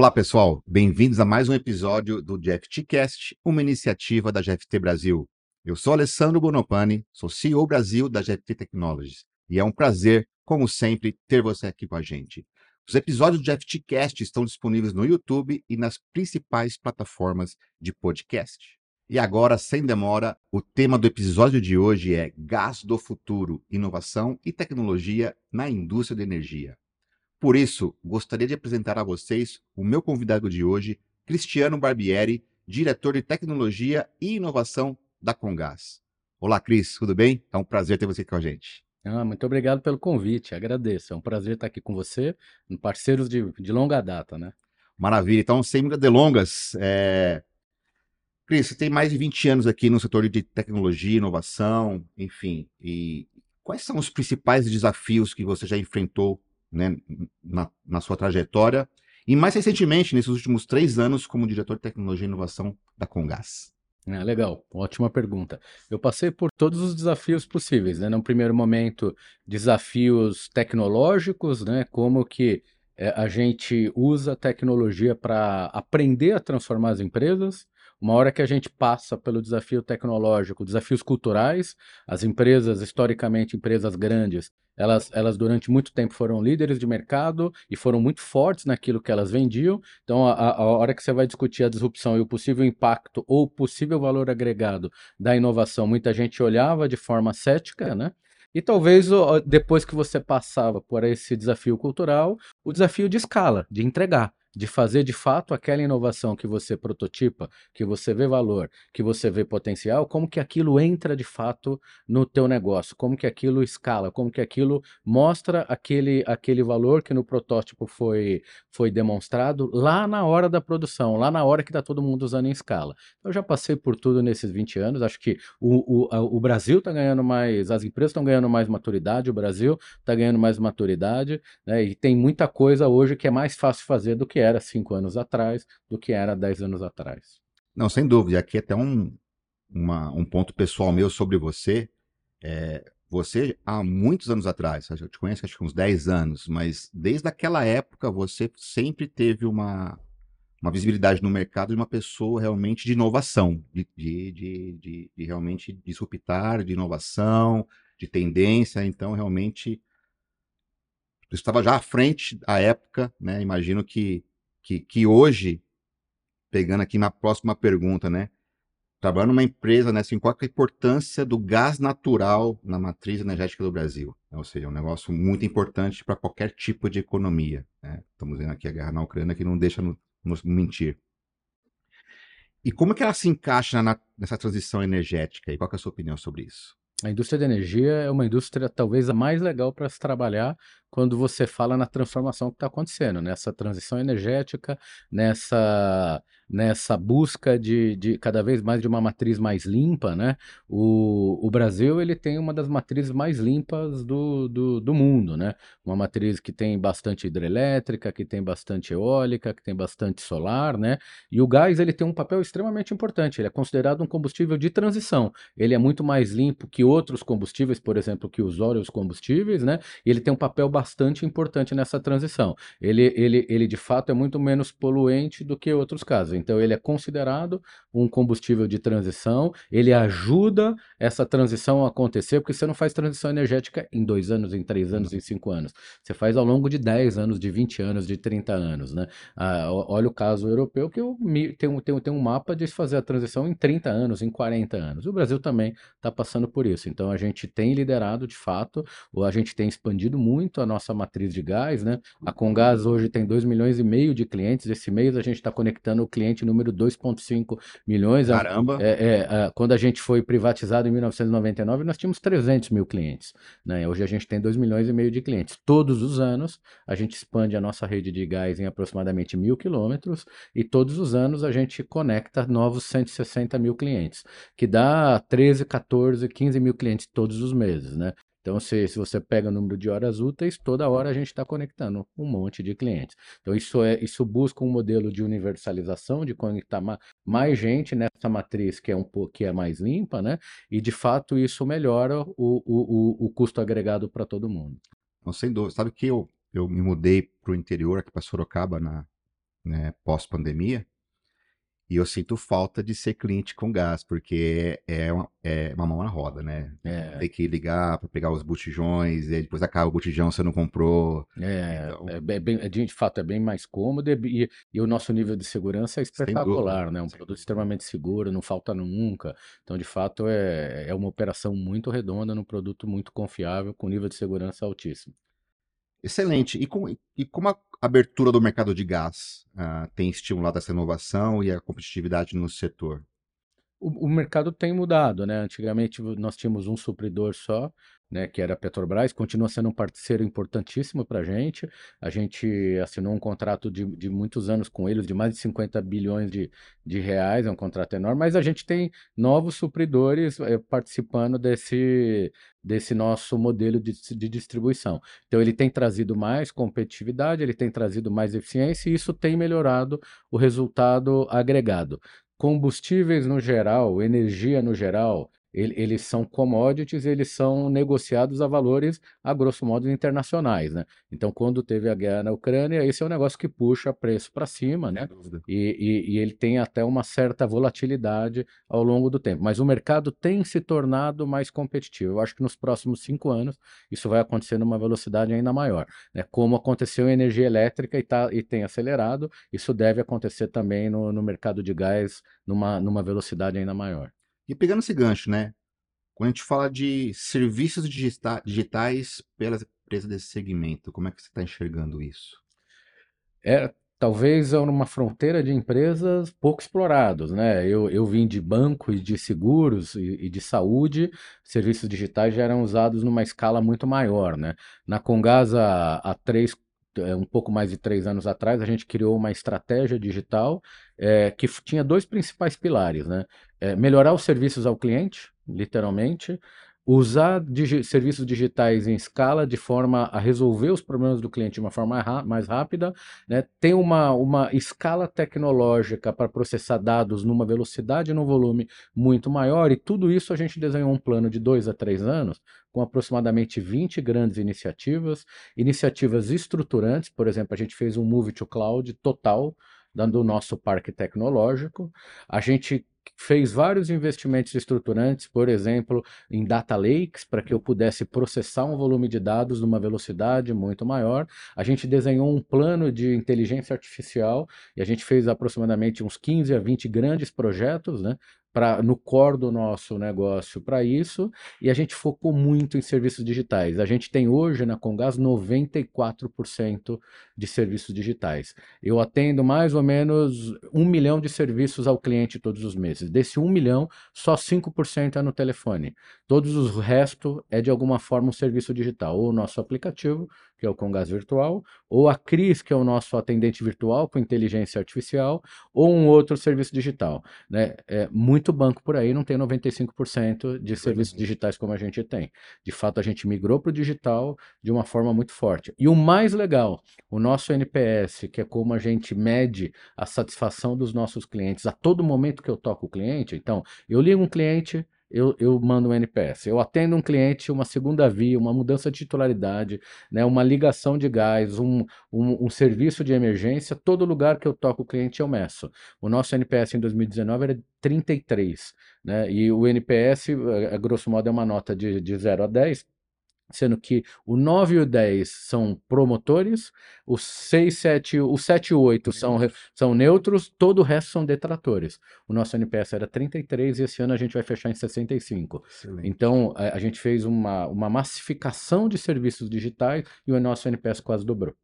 Olá, pessoal. Bem-vindos a mais um episódio do GFTcast, uma iniciativa da GFT Brasil. Eu sou Alessandro Bonopani, sou CEO Brasil da GFT Technologies e é um prazer, como sempre, ter você aqui com a gente. Os episódios do GFTcast estão disponíveis no YouTube e nas principais plataformas de podcast. E agora, sem demora, o tema do episódio de hoje é Gás do Futuro, Inovação e Tecnologia na Indústria de Energia. Por isso, gostaria de apresentar a vocês o meu convidado de hoje, Cristiano Barbieri, diretor de Tecnologia e Inovação da Congás. Olá, Cris, tudo bem? É um prazer ter você aqui com a gente. Ah, muito obrigado pelo convite, agradeço. É um prazer estar aqui com você, parceiros de, de longa data, né? Maravilha. Então, sem muitas delongas, é... Cris, você tem mais de 20 anos aqui no setor de tecnologia, inovação, enfim. E quais são os principais desafios que você já enfrentou né, na, na sua trajetória? E mais recentemente, nesses últimos três anos, como diretor de tecnologia e inovação da Congás. Ah, legal, ótima pergunta. Eu passei por todos os desafios possíveis, né? No primeiro momento, desafios tecnológicos, né? Como que é, a gente usa a tecnologia para aprender a transformar as empresas. Uma hora que a gente passa pelo desafio tecnológico, desafios culturais, as empresas, historicamente empresas grandes, elas, elas durante muito tempo foram líderes de mercado e foram muito fortes naquilo que elas vendiam. Então, a, a hora que você vai discutir a disrupção e o possível impacto ou possível valor agregado da inovação, muita gente olhava de forma cética, né? E talvez depois que você passava por esse desafio cultural, o desafio de escala, de entregar de fazer de fato aquela inovação que você prototipa, que você vê valor, que você vê potencial, como que aquilo entra de fato no teu negócio, como que aquilo escala, como que aquilo mostra aquele, aquele valor que no protótipo foi, foi demonstrado lá na hora da produção, lá na hora que está todo mundo usando em escala. Eu já passei por tudo nesses 20 anos, acho que o, o, o Brasil está ganhando mais, as empresas estão ganhando mais maturidade, o Brasil está ganhando mais maturidade, né, e tem muita coisa hoje que é mais fácil fazer do que era cinco anos atrás do que era dez anos atrás. Não, sem dúvida. Aqui até um, uma, um ponto pessoal meu sobre você. É, você, há muitos anos atrás, eu te conheço acho que uns 10 anos, mas desde aquela época você sempre teve uma, uma visibilidade no mercado de uma pessoa realmente de inovação, de, de, de, de, de realmente disruptar, de inovação, de tendência. Então, realmente, eu estava já à frente à época, né? Imagino que que, que hoje, pegando aqui na próxima pergunta, né? Trabalhando numa empresa, né? Assim, qual é a importância do gás natural na matriz energética do Brasil? Ou seja, é um negócio muito importante para qualquer tipo de economia. Né? Estamos vendo aqui a guerra na Ucrânia que não deixa nos mentir. E como que ela se encaixa na, nessa transição energética? E qual é a sua opinião sobre isso? A indústria de energia é uma indústria talvez a mais legal para se trabalhar quando você fala na transformação que está acontecendo, nessa transição energética, nessa, nessa busca de, de cada vez mais de uma matriz mais limpa, né? O, o Brasil ele tem uma das matrizes mais limpas do, do, do mundo, né? Uma matriz que tem bastante hidrelétrica, que tem bastante eólica, que tem bastante solar, né? E o gás ele tem um papel extremamente importante. Ele é considerado um combustível de transição. Ele é muito mais limpo que outros combustíveis, por exemplo, que os óleos combustíveis, né? E ele tem um papel bastante importante nessa transição. Ele, ele, ele de fato é muito menos poluente do que outros casos. Então ele é considerado um combustível de transição, ele ajuda essa transição a acontecer, porque você não faz transição energética em dois anos, em três anos, em cinco anos. Você faz ao longo de 10 anos, de 20 anos, de 30 anos. Né? Ah, olha o caso europeu, que tem, tem, tem um mapa de fazer a transição em 30 anos, em 40 anos. O Brasil também está passando por isso. Então a gente tem liderado de fato, ou a gente tem expandido muito a nossa matriz de gás, né? A Congás hoje tem 2 milhões e meio de clientes. Esse mês a gente está conectando o cliente número 2,5 milhões. Caramba! É, é, é, quando a gente foi privatizado em 1999, nós tínhamos 300 mil clientes. Né? Hoje a gente tem 2 milhões e meio de clientes. Todos os anos a gente expande a nossa rede de gás em aproximadamente mil quilômetros e todos os anos a gente conecta novos 160 mil clientes, que dá 13, 14, 15 mil clientes todos os meses, né? Então, se, se você pega o número de horas úteis, toda hora a gente está conectando um monte de clientes. Então, isso, é, isso busca um modelo de universalização, de conectar ma, mais gente nessa matriz que é um que é mais limpa, né? E de fato isso melhora o, o, o, o custo agregado para todo mundo. Não, sem dúvida. Sabe que eu, eu me mudei para o interior, aqui para Sorocaba, na, né, pós-pandemia. E eu sinto falta de ser cliente com gás, porque é uma, é uma mão na roda, né? É, Tem que ligar para pegar os botijões, e depois acaba o botijão, você não comprou. é, Então, é bem, bem- de fato é bem mais cômodo e, e o nosso nível de segurança é dúvida, espetacular, né? Um produto extremamente seguro, não falta nunca. Então, de fato, é, é uma operação muito redonda num produto muito confiável, com nível de segurança altíssimo. Excelente. E, com, e como a abertura do mercado de gás ah, tem estimulado essa inovação e a competitividade no setor? O, o mercado tem mudado, né? Antigamente nós tínhamos um supridor só, né? Que era a Petrobras, continua sendo um parceiro importantíssimo para a gente. A gente assinou um contrato de, de muitos anos com eles, de mais de 50 bilhões de, de reais, é um contrato enorme, mas a gente tem novos supridores eh, participando desse, desse nosso modelo de, de distribuição. Então ele tem trazido mais competitividade, ele tem trazido mais eficiência e isso tem melhorado o resultado agregado combustíveis no geral, energia no geral, ele- eles são commodities, eles são negociados a valores, a grosso modo, internacionais, né? Então, quando teve a guerra na Ucrânia, esse é um negócio que puxa preço para cima, né? E, e- e ele tem até uma certa volatilidade ao longo do tempo. Mas o mercado tem se tornado mais competitivo. Eu acho que nos próximos cinco anos isso vai acontecer numa velocidade ainda maior, né? Como aconteceu em energia elétrica e, tá, e tem acelerado, isso deve acontecer também no, no mercado de gás numa, numa velocidade ainda maior. E pegando esse gancho, né? Quando a gente fala de serviços digita- digitais pelas empresas desse segmento, como é que você está enxergando isso? É, talvez é uma fronteira de empresas pouco explorados, né? Eu, eu vim de banco e de seguros e, e de saúde, serviços digitais já eram usados numa escala muito maior, né? Na Congasa, há três, um pouco mais de três anos atrás, a gente criou uma estratégia digital é, que tinha dois principais pilares, né? É, melhorar os serviços ao cliente, literalmente, usar digi- serviços digitais em escala de forma a resolver os problemas do cliente de uma forma mais rápida né, tem uma, uma escala tecnológica para processar dados numa velocidade e num volume muito maior, e tudo isso a gente desenhou um plano de dois a três anos, com aproximadamente 20 grandes iniciativas, iniciativas estruturantes, por exemplo, a gente fez um Move to Cloud total dando o nosso parque tecnológico, a gente fez vários investimentos estruturantes, por exemplo, em data lakes, para que eu pudesse processar um volume de dados numa velocidade muito maior, a gente desenhou um plano de inteligência artificial e a gente fez aproximadamente uns 15 a 20 grandes projetos, né? Pra, no core do nosso negócio para isso, e a gente focou muito em serviços digitais. A gente tem hoje na Congás 94% de serviços digitais. Eu atendo mais ou menos um milhão de serviços ao cliente todos os meses. Desse um milhão, só 5% é no telefone. Todos os resto é de alguma forma um serviço digital, ou o nosso aplicativo, que é o Congás Virtual, ou a Cris, que é o nosso atendente virtual com inteligência artificial, ou um outro serviço digital. Né? É, muito banco por aí não tem 95% de serviços digitais como a gente tem. De fato, a gente migrou para o digital de uma forma muito forte. E o mais legal, o nosso NPS, que é como a gente mede a satisfação dos nossos clientes a todo momento que eu toco o cliente. Então, eu ligo um cliente, eu, eu mando um NPS. Eu atendo um cliente, uma segunda via, uma mudança de titularidade, né, uma ligação de gás, um, um, um serviço de emergência, todo lugar que eu toco o cliente eu meço. O nosso NPS em 2019 era 33, né, e o NPS, a, a grosso modo, é uma nota de, de 0 a 10, sendo que o 9 e o 10 são promotores, o 6, 7, o 7 e o 8 são, são neutros, todo o resto são detratores. O nosso NPS era 33 e esse ano a gente vai fechar em 65. Excelente. Então, a, a gente fez uma, uma massificação de serviços digitais e o nosso NPS quase dobrou.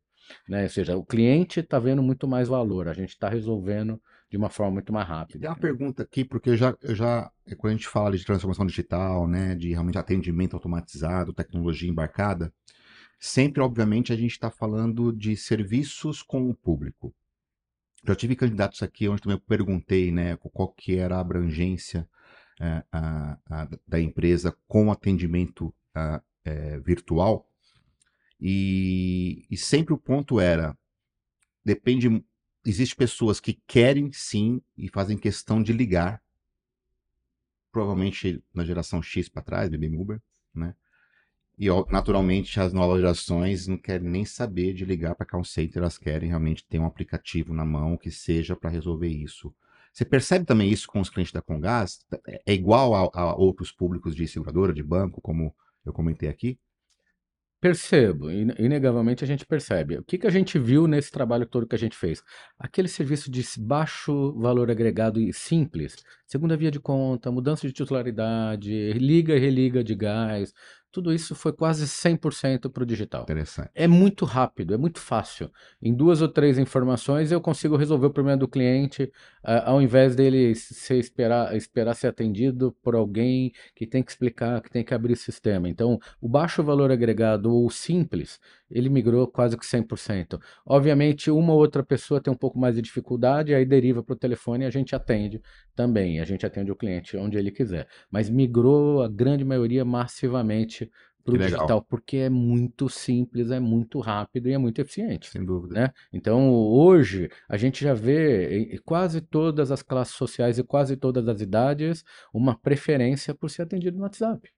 Né? Ou seja, o cliente está vendo muito mais valor, a gente está resolvendo de uma forma muito mais Tem rápida. uma pergunta aqui, porque eu já, eu já, quando a gente fala de transformação digital, né, de realmente atendimento automatizado, tecnologia embarcada, sempre, obviamente, a gente está falando de serviços com o público. Já tive candidatos aqui onde também eu perguntei, né, qual que era a abrangência eh, a- a- da empresa com atendimento ah, eh, virtual, e, e sempre o ponto era, depende, existe pessoas que querem sim e fazem questão de ligar, provavelmente na geração X para trás, Baby Uber, né? E naturalmente as novas gerações não querem nem saber de ligar para call center, elas querem realmente ter um aplicativo na mão que seja para resolver isso. Você percebe também isso com os clientes da Congás? É igual a, a outros públicos de seguradora, de banco, como eu comentei aqui? Percebo, inegavelmente a gente percebe. O que, que a gente viu nesse trabalho todo que a gente fez? Aquele serviço de baixo valor agregado e simples, segunda via de conta, mudança de titularidade, liga e religa de gás, tudo isso foi quase 100% para o digital. Interessante. É muito rápido, é muito fácil. Em duas ou três informações eu consigo resolver o problema do cliente, ao invés dele se esperar, esperar ser atendido por alguém que tem que explicar, que tem que abrir sistema. Então, o baixo valor agregado ou simples, ele migrou quase que 100%. Obviamente, uma ou outra pessoa tem um pouco mais de dificuldade, aí deriva para o telefone e a gente atende também. A gente atende o cliente onde ele quiser. Mas migrou a grande maioria massivamente para o digital, porque é muito simples, é muito rápido e é muito eficiente. Sem dúvida. Né? Então, hoje, a gente já vê em quase todas as classes sociais e quase todas as idades uma preferência por ser atendido no WhatsApp.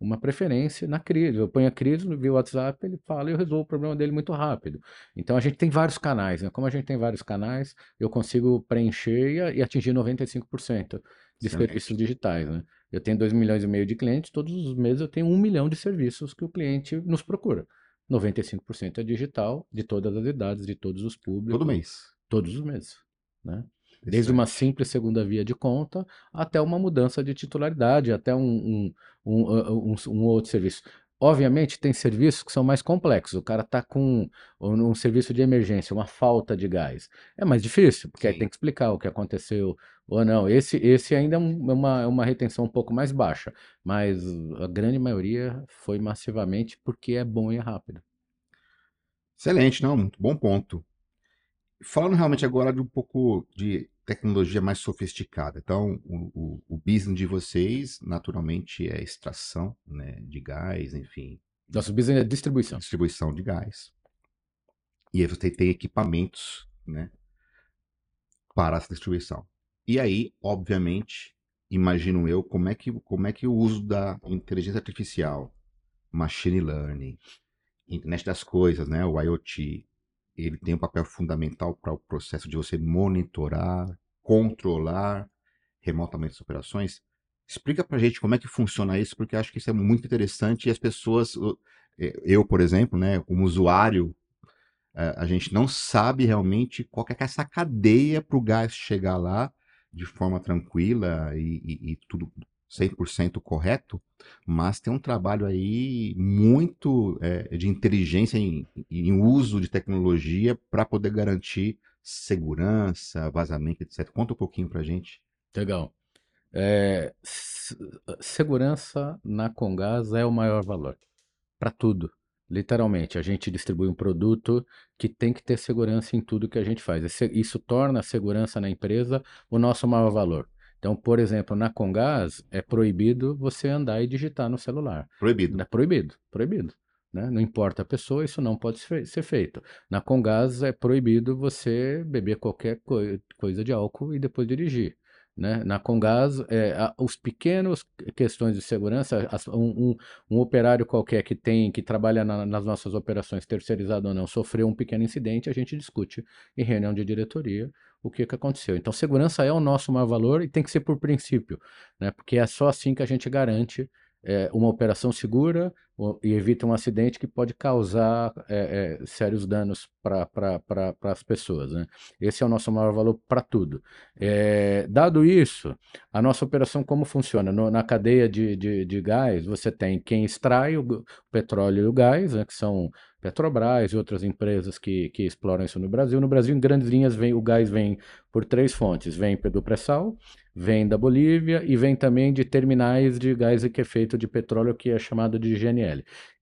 Uma preferência na crise. Eu ponho a crise no WhatsApp, ele fala e eu resolvo o problema dele muito rápido. Então, a gente tem vários canais. Né? Como a gente tem vários canais, eu consigo preencher e atingir 95% de serviços digitais. Né? Eu tenho 2 milhões e meio de clientes, todos os meses eu tenho 1 milhão de serviços que o cliente nos procura. 95% é digital, de todas as idades, de todos os públicos. Todo mês. Todos os meses. Né? Desde uma simples segunda via de conta até uma mudança de titularidade, até um, um, um, um, um outro serviço. Obviamente, tem serviços que são mais complexos. O cara está com um, um, serviço de emergência, uma falta de gás. É mais difícil, porque aí tem que explicar o que aconteceu ou não. Esse, esse ainda é, é uma, é uma retenção um pouco mais baixa, mas a grande maioria foi massivamente porque é bom e é rápido. Excelente, não, muito bom ponto. Falando realmente agora de um pouco de tecnologia mais sofisticada. Então, o, o, o business de vocês, naturalmente, é extração né, de gás, enfim. Nosso business é distribuição. Distribuição de gás. E aí você tem equipamentos né, para essa distribuição. E aí, obviamente, imagino eu, como é que, como é que o uso da inteligência artificial, machine learning, internet das coisas, né, o IoT, ele tem um papel fundamental para o processo de você monitorar, controlar remotamente as operações. Explica para a gente como é que funciona isso, porque acho que isso é muito interessante e as pessoas, eh, eu, por exemplo, né, como usuário, eh, a gente não sabe realmente qual é, é essa cadeia para o gás chegar lá de forma tranquila e, e, e tudo 100% correto, mas tem um trabalho aí muito é, de inteligência em, em, uso de tecnologia para poder garantir segurança, vazamento, etc. Conta um pouquinho para gente. Legal. É, segurança na Congás é o maior valor para tudo. Literalmente, a gente distribui um produto que tem que ter segurança em tudo que a gente faz. Isso torna a segurança na empresa o nosso maior valor. Então, por exemplo, na Congás é proibido você andar e digitar no celular. Proibido. É proibido, proibido. Né? Não importa a pessoa, isso não pode ser feito. Na Congás é proibido você beber qualquer coisa de álcool e depois dirigir. Né? Na Congás, é, os pequenos questões de segurança, um, um, um, operário qualquer que tem, que trabalha na, nas nossas operações, terceirizado ou não, sofreu um pequeno incidente, a gente discute em reunião de diretoria o que, que aconteceu. Então, segurança é o nosso maior valor e tem que ser por princípio, né? porque é só assim que a gente garante é, uma operação segura e evita um acidente que pode causar é, é, sérios danos para as pessoas. Né? Esse é o nosso maior valor para tudo. É, dado isso, a nossa operação como funciona? No, na cadeia de, de, de, gás, você tem quem extrai o, o petróleo e o gás, né, que são Petrobras e outras empresas que, que exploram isso no Brasil. No Brasil, em grandes linhas, vem, o gás vem por três fontes. Vem do pré-sal, vem da Bolívia e vem também de terminais de gás que é feito de petróleo, que é chamado de GNL.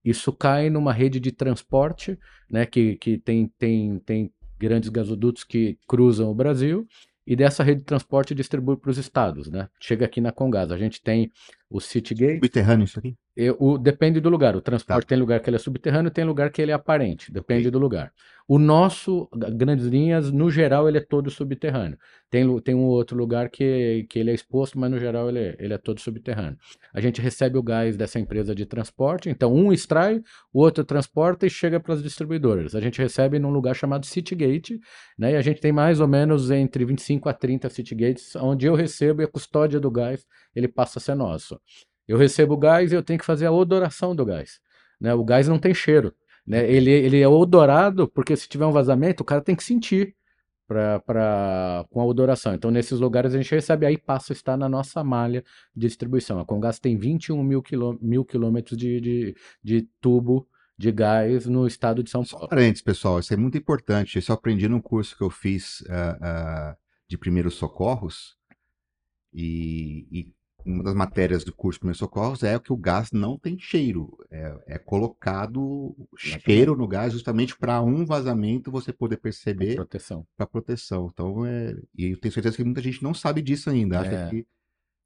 Isso cai numa rede de transporte, né, que, que tem, tem, tem grandes gasodutos que cruzam o Brasil, e dessa rede de transporte distribui para os estados, né? Chega aqui na Congás. A gente tem o Citygate. Subterrâneo isso aqui? Eu, o, depende do lugar. O transporte tá. tem lugar que ele é subterrâneo, tem lugar que ele é aparente. Depende do lugar. O nosso, grandes linhas, no geral, ele é todo subterrâneo. Tem, tem um outro lugar que, que ele é exposto, mas no geral ele, é, ele é todo subterrâneo. A gente recebe o gás dessa empresa de transporte, então um extrai, o outro transporta e chega para as distribuidoras. A gente recebe num lugar chamado Citygate, né? E a gente tem mais ou menos entre 25 a 30 Citygates, onde eu recebo e a custódia do gás ele passa a ser nosso. Eu recebo gás e eu tenho que fazer a odoração do gás. Né? O gás não tem cheiro. Né? Ele, ele é odorado porque se tiver um vazamento, o cara tem que sentir pra, pra, com a odoração. Então, nesses lugares a gente recebe, aí passa a estar na nossa malha de distribuição. A Congás tem 21 mil, quilô, mil quilômetros de, de, de tubo de gás no estado de São Paulo. Só parênteses, pessoal, isso é muito importante. Isso eu aprendi num curso que eu fiz uh, uh, de primeiros socorros. E, e uma das matérias do curso de primeiros socorros é que o gás não tem cheiro. É, é colocado cheiro no gás justamente para um vazamento você poder perceber. Para proteção. Para proteção. Então, é, e eu tenho certeza que muita gente não sabe disso ainda. Acha é. que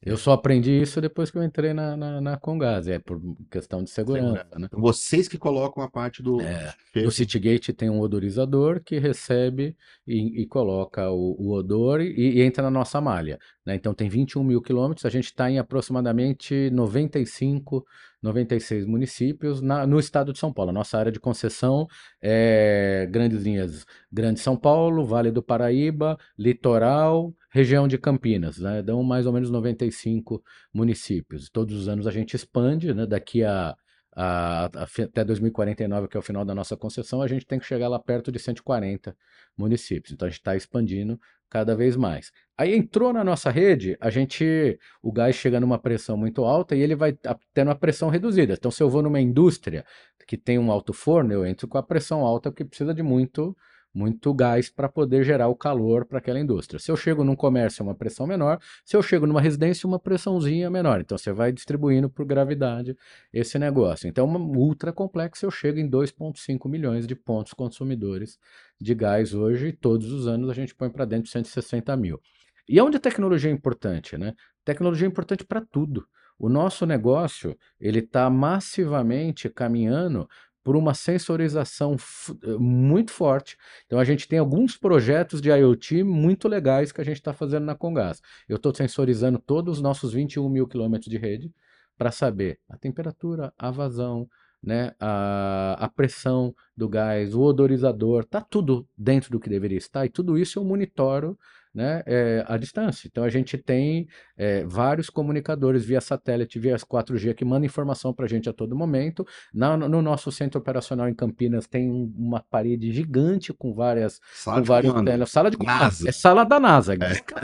eu só aprendi isso depois que eu entrei na, na, na Congás, é por questão de segurança, segurança. né? Então, vocês que colocam a parte do... É, no Citygate tem um odorizador que recebe e, e coloca o, o odor e, e, entra na nossa malha. Né? Então tem 21 mil quilômetros, a gente está em aproximadamente 95, 96 municípios na, no estado de São Paulo. A nossa área de concessão é grandes linhas, Grande São Paulo, Vale do Paraíba, Litoral região de Campinas, né? Dão mais ou menos 95 municípios. Todos os anos a gente expande, né? Daqui a, a, a, até 2049, que é o final da nossa concessão, a gente tem que chegar lá perto de 140 municípios. Então a gente está expandindo cada vez mais. Aí entrou na nossa rede, a gente, o gás chega numa pressão muito alta e ele vai tendo uma pressão reduzida. Então se eu vou numa indústria que tem um alto forno, eu entro com a pressão alta porque precisa de muito muito gás para poder gerar o calor para aquela indústria. Se eu chego num comércio, uma pressão menor. Se eu chego numa residência, uma pressãozinha menor. Então você vai distribuindo por gravidade esse negócio. Então, uma ultra complexa, eu chego em 2,5 milhões de pontos consumidores de gás hoje. E todos os anos a gente põe para dentro 160 mil. E onde a tecnologia é importante, né? Tecnologia é importante para tudo. O nosso negócio ele está massivamente caminhando por uma sensorização eh, muito forte. Então a gente tem alguns projetos de IoT muito legais que a gente está fazendo na Congás. Eu estou sensorizando todos os nossos 21 mil quilômetros de rede para saber a temperatura, a vazão, né, a, a pressão do gás, o odorizador, tá tudo dentro do que deveria estar e tudo isso eu monitoro né, é, à distância. Então a gente tem é, vários comunicadores via satélite, via 4G, que mandam informação para a gente a todo momento. Na, no nosso centro operacional em Campinas tem uma parede gigante com várias. Sala com de vários comando. Sala de NASA. É sala da NASA. É.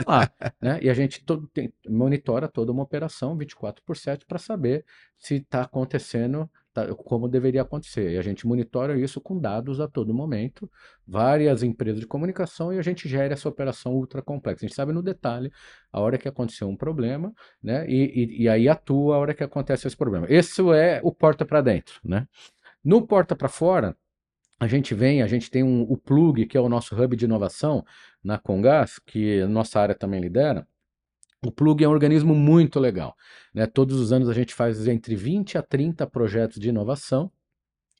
Lá, né? E a gente todo, tem, monitora toda uma operação 24 por 7 para saber se está acontecendo Tá, como deveria acontecer. E a gente monitora isso com dados a todo momento, várias empresas de comunicação, e a gente gera essa operação ultra complexa. A gente sabe no detalhe a hora que aconteceu um problema, né? E, e, e aí atua a hora que acontece esse problema. Esse é o porta para dentro, né? No porta para fora, a gente vem, a gente tem um, o Plug, que é o nosso hub de inovação na Congás, que nossa área também lidera, o Plug é um organismo muito legal. Né? Todos os anos a gente faz entre 20 a 30 projetos de inovação.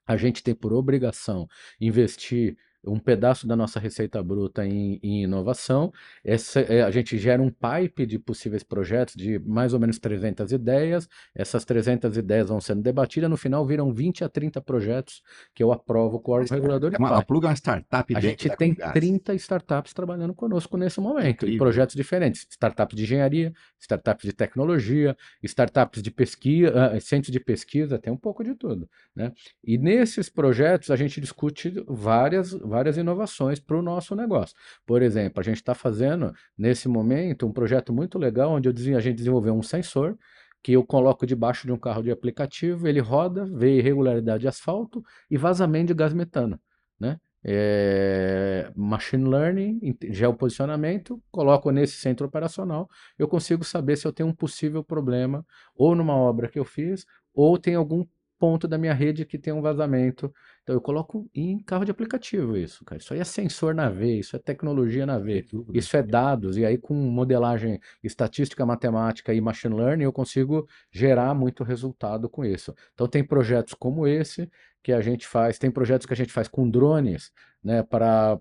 A gente tem por obrigação investir um pedaço da nossa receita bruta em, em inovação. Essa, é, a gente gera um pipe de possíveis projetos de mais ou menos 300 ideias. Essas 300 ideias vão sendo debatidas. No final, viram 20 a 30 projetos que eu aprovo com o órgão regulador. É uma, a Plug é uma startup A gente tem 30 startups trabalhando conosco nesse momento, em projetos diferentes. Startups de engenharia, startups de tecnologia, startups de pesquisa, uh, centros de pesquisa, tem um pouco de tudo. Né? E nesses projetos a gente discute várias várias inovações para o nosso negócio. Por exemplo, a gente está fazendo, nesse momento, um projeto muito legal onde eu, a gente desenvolveu um sensor que eu coloco debaixo de um carro de aplicativo, ele roda, vê irregularidade de asfalto e vazamento de gás metano. Né? É, machine learning, geoposicionamento, coloco nesse centro operacional, eu consigo saber se eu tenho um possível problema ou numa obra que eu fiz, ou tem algum ponto da minha rede que tem um vazamento. Então eu coloco em carro de aplicativo isso, cara. Isso aí é sensor na V, isso é tecnologia na V, isso é dados. E aí com modelagem estatística, matemática e machine learning eu consigo gerar muito resultado com isso. Então tem projetos como esse que a gente faz, tem projetos que a gente faz com drones, né, para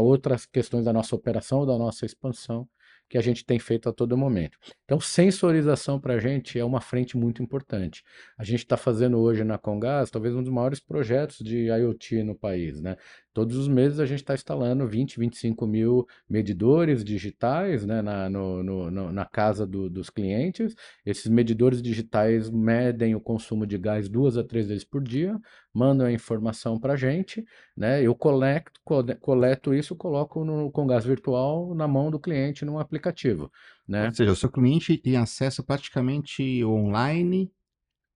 outras questões da nossa operação, da nossa expansão que a gente tem feito a todo momento. Então, sensorização para a gente é uma frente muito importante. A gente está fazendo hoje na Congas talvez um dos maiores projetos de IoT no país, né? Todos os meses a gente está instalando 20, 25 mil medidores digitais né, na, no, no, na casa do, dos clientes. Esses medidores digitais medem o consumo de gás duas a três vezes por dia, mandam a informação para a gente. Né, eu coleto, coleto isso, coloco no, com gás virtual na mão do cliente num aplicativo. Né? Ou seja, o seu cliente tem acesso praticamente online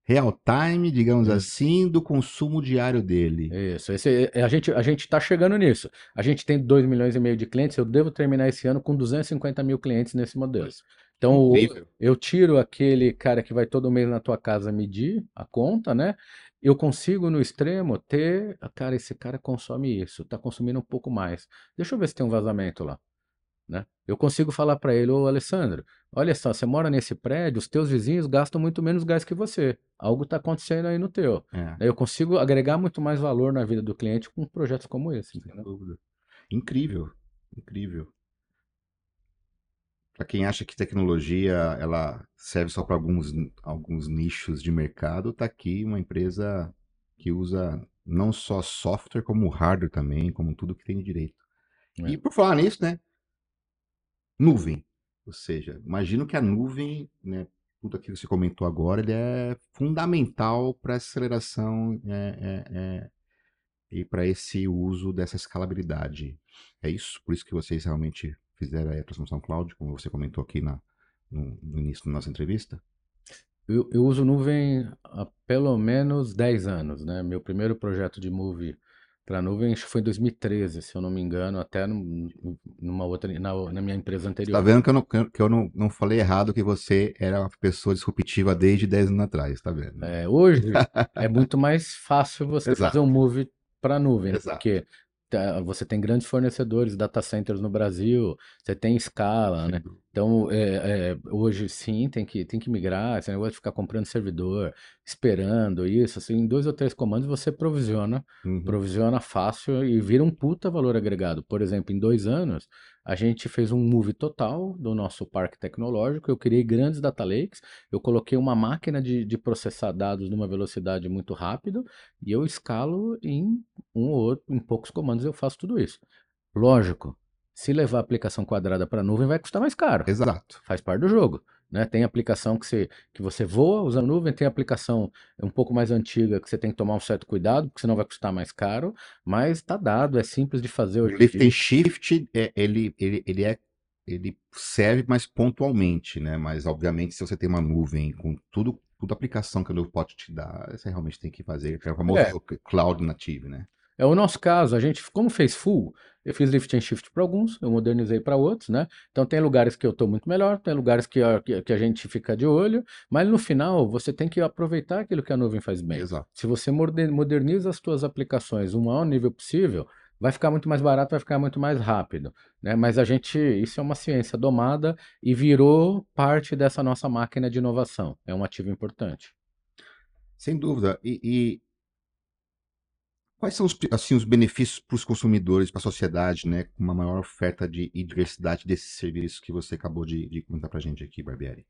real time, digamos Isso. assim, do consumo diário dele. Isso, esse, a gente a gente está chegando nisso. A gente tem 2 milhões e meio de clientes, eu devo terminar esse ano com 250 mil clientes nesse modelo. Então, eu, eu tiro aquele cara que vai todo mês na tua casa medir a conta, né? Eu consigo no extremo ter, cara, esse cara consome isso, está consumindo um pouco mais. Deixa eu ver se tem um vazamento lá. Né? Eu consigo falar para ele, ô Alessandro, olha só, você mora nesse prédio, os teus vizinhos gastam muito menos gás que você. Algo está acontecendo aí no teu. É. Eu consigo agregar muito mais valor na vida do cliente com projetos como esse. Incrível, incrível. Para quem acha que tecnologia ela serve só para alguns, alguns nichos de mercado, está aqui uma empresa que usa não só software, como hardware também, como tudo que tem direito. É. E por falar nisso, né? Nuvem. Ou seja, imagino que a nuvem, né, tudo aquilo que você comentou agora, ele é fundamental para a aceleração é, é, é, e para esse uso dessa escalabilidade. É isso? Por isso que vocês realmente fizeram a transformação cloud, como você comentou aqui na, no, no início da nossa entrevista? Eu, eu, uso nuvem há pelo menos 10 anos, né? Meu primeiro projeto de movie para a nuvem, acho que foi em 2013, se eu não me engano, até numa outra, na, na minha empresa anterior. Tá vendo que eu, não, que eu não, não falei errado que você era uma pessoa disruptiva desde 10 anos atrás, tá vendo? É, hoje é muito mais fácil você Exato. fazer um move para a nuvem, né? porque Tá, você tem grandes fornecedores, data centers no Brasil, você tem escala, né? Então, é, é, hoje sim, tem que, tem que migrar, esse negócio de ficar comprando servidor, esperando isso, assim, em dois ou três comandos você provisiona, uhum. provisiona fácil e vira um puta valor agregado. Por exemplo, em dois anos, a gente fez um move total do nosso parque tecnológico, eu criei grandes data lakes, eu coloquei uma máquina de, de processar dados numa velocidade muito rápida e eu escalo em um ou outro, em poucos comandos eu faço tudo isso. Lógico, se levar a aplicação quadrada para a nuvem vai custar mais caro. Exato. Faz parte do jogo. Né? Tem aplicação que você, que você voa usando nuvem, tem aplicação um pouco mais antiga que você tem que tomar um certo cuidado, porque senão vai custar mais caro, mas está dado, é simples de fazer hoje. O lift and shift, é, ele, ele, ele, é, ele serve mais pontualmente, né? Mas, obviamente, se você tem uma nuvem com tudo, toda aplicação que a nuvem pode te dar, você realmente tem que fazer, que é o famoso é. cloud native, né? É o nosso caso, a gente, como fez full, eu fiz lift and shift para alguns, eu modernizei para outros, né? Então tem lugares que eu estou muito melhor, tem lugares que a, que a gente fica de olho, mas no final você tem que aproveitar aquilo que a nuvem faz bem. Exato. Se você moderniza as suas aplicações o maior nível possível, vai ficar muito mais barato, vai ficar muito mais rápido, né? Mas a gente, isso é uma ciência domada e virou parte dessa nossa máquina de inovação. É um ativo importante. Sem dúvida. E Quais são os, assim, os benefícios para os consumidores, para a sociedade, né, com uma maior oferta de, e diversidade desses serviços que você acabou de, de comentar para a gente aqui, Barbieri?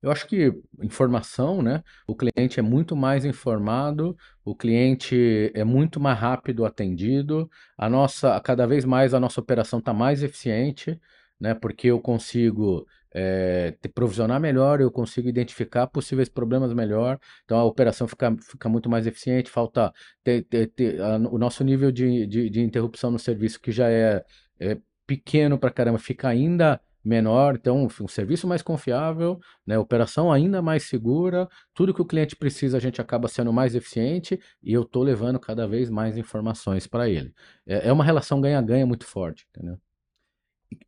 Eu acho que informação, né? O cliente é muito mais informado, o cliente é muito mais rápido atendido, a nossa, cada vez mais a nossa operação está mais eficiente, né? Porque eu consigo é, te provisionar melhor, eu consigo identificar possíveis problemas melhor, então a operação fica, fica muito mais eficiente, falta ter, ter, ter a, o nosso nível de, de, de, interrupção no serviço, que já é, é pequeno para caramba, fica ainda menor, então um serviço mais confiável, né, operação ainda mais segura, tudo que o cliente precisa a gente acaba sendo mais eficiente e eu estou levando cada vez mais informações para ele. É, é uma relação ganha-ganha muito forte, entendeu?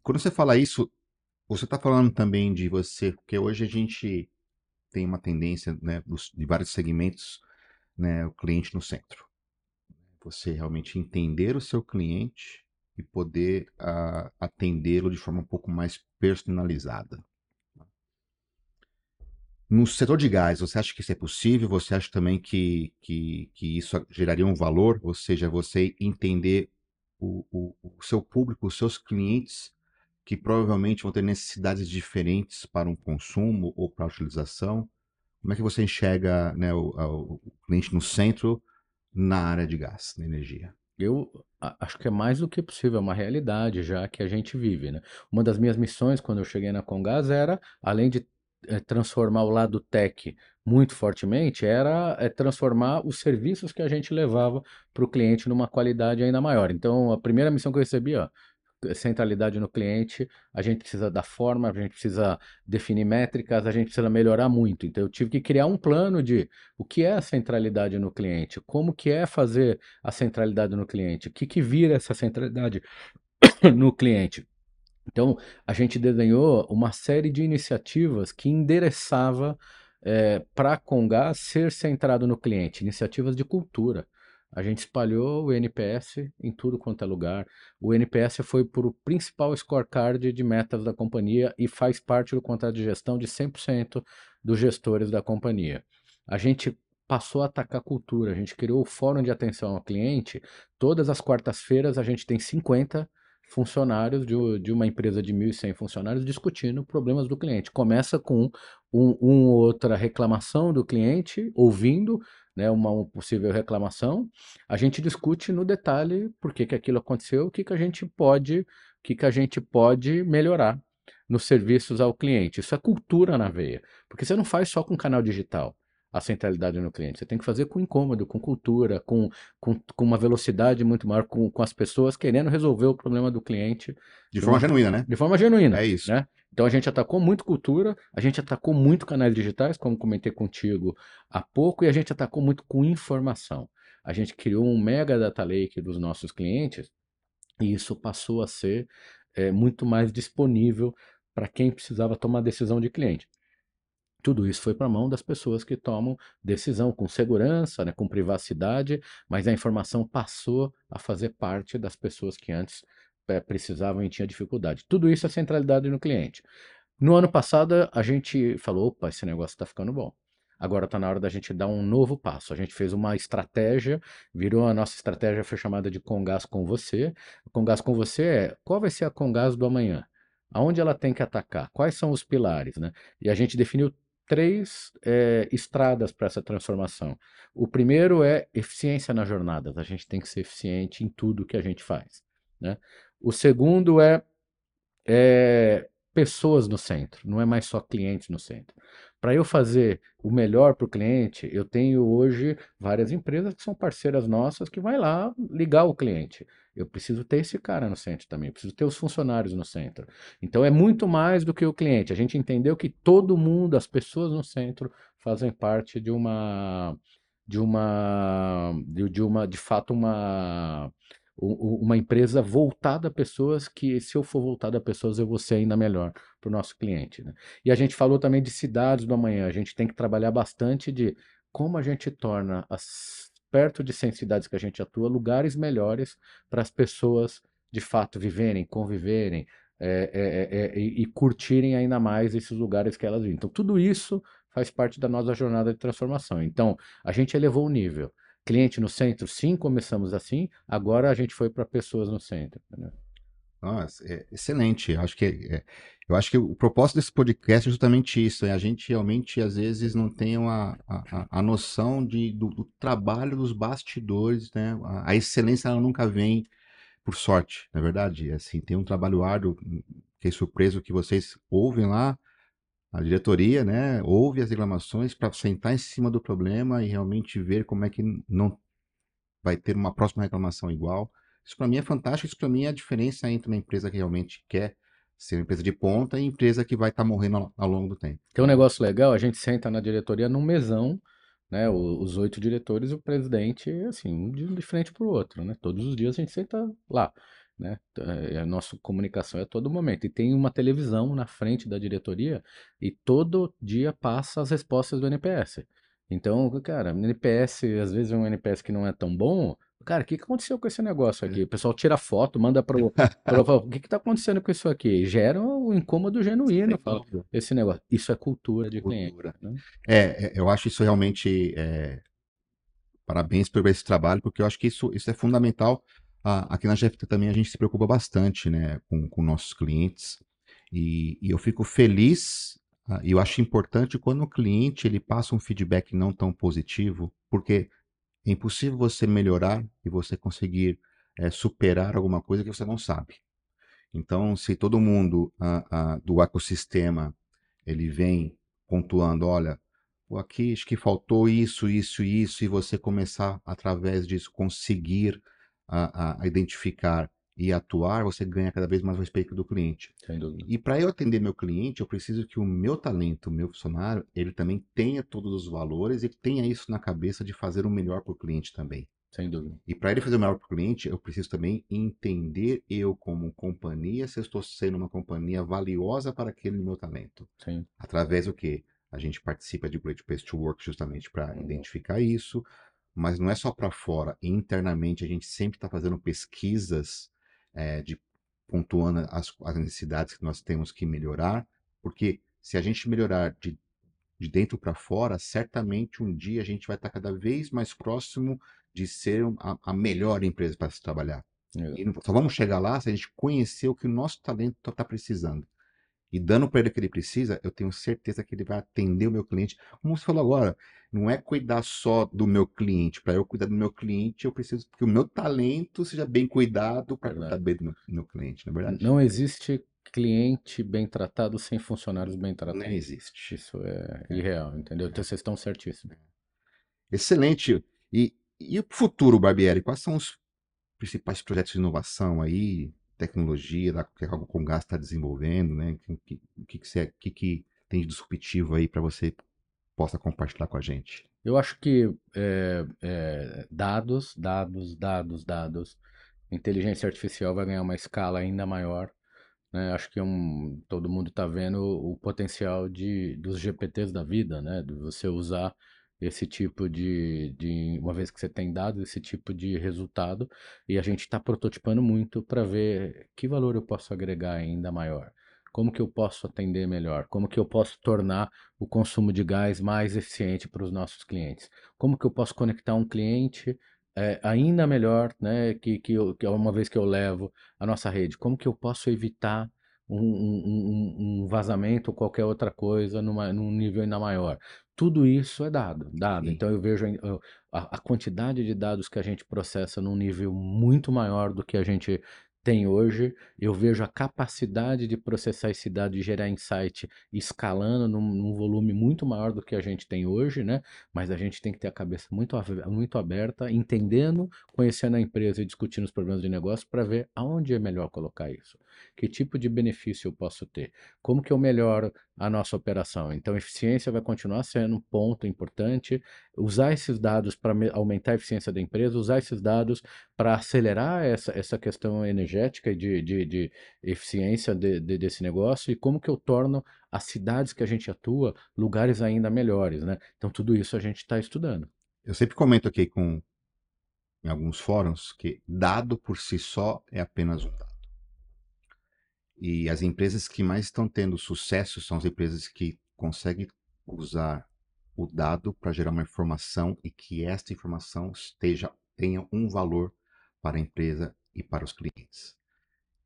Quando você fala isso, você está falando também de você, porque hoje a gente tem uma tendência né, de vários segmentos, né, o cliente no centro. Você realmente entender o seu cliente e poder uh, atendê-lo de forma um pouco mais personalizada. No setor de gás, você acha que isso é possível? Você acha também que, que, que isso geraria um valor? Ou seja, você entender o, o, o seu público, os seus clientes, que provavelmente vão ter necessidades diferentes para um consumo ou para a utilização. Como é que você enxerga né, o, o, cliente no centro na área de gás, na energia? Eu acho que é mais do que possível, é uma realidade já que a gente vive. Né? Uma das minhas missões quando eu cheguei na Congás era, além de é, transformar o lado tech muito fortemente era é, transformar os serviços que a gente levava para o cliente numa qualidade ainda maior. Então, a primeira missão que eu recebi, ó, centralidade no cliente, a gente precisa da forma, a gente precisa definir métricas, a gente precisa melhorar muito. Então eu tive que criar um plano de o que é a centralidade no cliente, como que é fazer a centralidade no cliente, o que que vira essa centralidade no cliente. Então, a gente desenhou uma série de iniciativas que endereçava é, eh, para a Congás ser centrado no cliente, iniciativas de cultura. A gente espalhou o NPS em tudo quanto é lugar. O NPS foi por o principal scorecard de metas da companhia e faz parte do contrato de gestão de 100% dos gestores da companhia. A gente passou a atacar a cultura, a gente criou o fórum de atenção ao cliente. Todas as quartas-feiras a gente tem 50 funcionários de, de uma empresa de 1.100 funcionários discutindo problemas do cliente. Começa com um, um outra reclamação do cliente, ouvindo né, uma, possível reclamação, a gente discute no detalhe por que, que aquilo aconteceu, o que, que a gente pode, que, que a gente pode melhorar nos serviços ao cliente. Isso é cultura na veia, porque você não faz só com canal digital a centralidade no cliente. Você tem que fazer com incômodo, com cultura, com, com, com uma velocidade muito maior, com, com as pessoas querendo resolver o problema do cliente. De forma genuína, né? De forma genuína. É isso. Né? Então a gente atacou muito cultura, a gente atacou muito canais digitais, como comentei contigo há pouco, e a gente atacou muito com informação. A gente criou um mega data lake dos nossos clientes e isso passou a ser é, muito mais disponível para quem precisava tomar decisão de cliente. Tudo isso foi para a mão das pessoas que tomam decisão com segurança, né, com privacidade, mas a informação passou a fazer parte das pessoas que antes é, precisavam e tinham dificuldade. Tudo isso é centralidade no cliente. No ano passado, a gente falou: opa, esse negócio está ficando bom. Agora está na hora da gente dar um novo passo. A gente fez uma estratégia, virou a nossa estratégia, foi chamada de Congás com você. Congás com você é qual vai ser a Congás do amanhã? Aonde ela tem que atacar? Quais são os pilares? Né? E a gente definiu três é, estradas para essa transformação. O primeiro é eficiência nas jornadas. A gente tem que ser eficiente em tudo que a gente faz. Né? O segundo é, é pessoas no centro, não é mais só clientes no centro. Para eu fazer o melhor para o cliente, eu tenho hoje várias empresas que são parceiras nossas que vai lá ligar o cliente. Eu preciso ter esse cara no centro também, eu preciso ter os funcionários no centro. Então é muito mais do que o cliente. A gente entendeu que todo mundo, as pessoas no centro, fazem parte de uma de uma de, de uma de fato uma uma empresa voltada a pessoas que, se eu for voltado a pessoas, eu vou ser ainda melhor para o nosso cliente. Né? E a gente falou também de cidades do amanhã. A gente tem que trabalhar bastante de como a gente torna as perto de 100 cidades que a gente atua, lugares melhores para as pessoas de fato viverem, conviverem é, é, é, e, e, curtirem ainda mais esses lugares que elas vivem. Então, tudo isso faz parte da nossa jornada de transformação. Então, a gente elevou o nível. Cliente no centro, sim, começamos assim, agora a gente foi para pessoas no centro. Nossa, é excelente. Acho que é, eu acho que o propósito desse podcast é justamente isso. É a gente realmente às vezes não tem a, a, a noção de, do, do, trabalho dos bastidores, né? A, a, excelência ela nunca vem por sorte, na é verdade. Assim, tem um trabalho árduo. Fiquei surpreso que vocês ouvem lá a diretoria, né? Ouve as reclamações para sentar em cima do problema e realmente ver como é que não vai ter uma próxima reclamação igual. Isso para mim é fantástico, isso para mim é a diferença entre uma empresa que realmente quer ser uma empresa de ponta e empresa que vai estar tá morrendo ao, longo do tempo. Tem um negócio legal, a gente senta na diretoria num mesão, né, os oito diretores e o presidente, assim, um de frente para o outro, né, todos os dias a gente senta lá. Né? É, a nossa comunicação é a todo momento. E tem uma televisão na frente da diretoria e todo dia passa as respostas do NPS. Então, cara, NPS, às vezes é um NPS que não é tão bom. Cara, o que, que aconteceu com esse negócio aqui? O pessoal tira foto, manda para o. o que está acontecendo com isso aqui? Gera um incômodo genuíno. Fala, esse negócio. Isso é cultura de cultura. cliente. Né? É, é, eu acho isso realmente. É... Parabéns por esse trabalho, porque eu acho que isso, isso é fundamental. Ah, aqui na GFT também a gente se preocupa bastante né, com, com nossos clientes. E, e eu fico feliz ah, e eu acho importante quando o cliente ele passa um feedback não tão positivo, porque é impossível você melhorar e você conseguir é, superar alguma coisa que você não sabe. Então, se todo mundo ah, do ecossistema ele vem pontuando, olha, aqui acho que faltou isso, isso isso, e você começar através disso conseguir a, a identificar e atuar, você ganha cada vez mais respeito do cliente. Sem dúvida. E para eu atender meu cliente, eu preciso que o meu talento, o meu funcionário, ele também tenha todos os valores e tenha isso na cabeça de fazer o melhor para o cliente também. Sem dúvida. E para ele fazer o melhor para o cliente, eu preciso também entender eu como companhia se eu estou sendo uma companhia valiosa para aquele meu talento. Sim. Através do que? A gente participa de Great Place to Work justamente para uhum. identificar isso, mas não é só para fora. Internamente a gente sempre está fazendo pesquisas é, de pontuando as, as, necessidades que nós temos que melhorar, porque se a gente melhorar de, de dentro para fora, certamente um dia a gente vai estar cada vez mais próximo de ser a, a melhor empresa para se trabalhar. É. E só vamos chegar lá se a gente conhecer o que o nosso talento está precisando e dando para ele o que ele precisa, eu tenho certeza que ele vai atender o meu cliente. Como você falou agora, não é cuidar só do meu cliente. Para eu cuidar do meu cliente, eu preciso que o meu talento seja bem cuidado para cuidar bem do meu, do meu cliente, não é verdade? Não existe cliente bem tratado sem funcionários bem tratados. Não existe. Isso é, é. irreal, entendeu? Então vocês estão certíssimos. Excelente. E, e o futuro, Barbieri? Quais são os principais projetos de inovação aí tecnologia da, que a Congás está desenvolvendo, né? O que, que, que, você, que, que tem de disruptivo aí para você possa compartilhar com a gente? Eu acho que é, é, dados, dados, dados, dados. Inteligência artificial vai ganhar uma escala ainda maior. Né? Acho que é um, todo mundo está vendo o, o potencial de, dos GPTs da vida, né? De você usar esse tipo de, de, uma vez que você tem dado esse tipo de resultado, e a gente está prototipando muito para ver que valor eu posso agregar ainda maior. Como que eu posso atender melhor? Como que eu posso tornar o consumo de gás mais eficiente para os nossos clientes? Como que eu posso conectar um cliente é, ainda melhor, né, que, que, eu, que uma vez que eu levo a nossa rede? Como que eu posso evitar um, um, um, vazamento ou qualquer outra coisa numa, num nível ainda maior. Tudo isso é dado, dado. Sim. Então eu vejo a, a, quantidade de dados que a gente processa num nível muito maior do que a gente tem hoje, eu vejo a capacidade de processar esse dado e gerar insight escalando num, num, volume muito maior do que a gente tem hoje, né? Mas a gente tem que ter a cabeça muito, muito aberta, entendendo, conhecendo a empresa e discutindo os problemas de negócio para ver aonde é melhor colocar isso. Que tipo de benefício eu posso ter? Como que eu melhoro a nossa operação? Então, eficiência vai continuar sendo um ponto importante. Usar esses dados para aumentar a eficiência da empresa, usar esses dados para acelerar essa, essa questão energética e de, de, de eficiência de, de, desse negócio e como que eu torno as cidades que a gente atua lugares ainda melhores, né? Então, tudo isso a gente está estudando. Eu sempre comento aqui com em alguns fóruns que dado por si só é apenas um dado. E as empresas que mais estão tendo sucesso são as empresas que conseguem usar o dado para gerar uma informação e que esta informação esteja, tenha um valor para a empresa e para os clientes.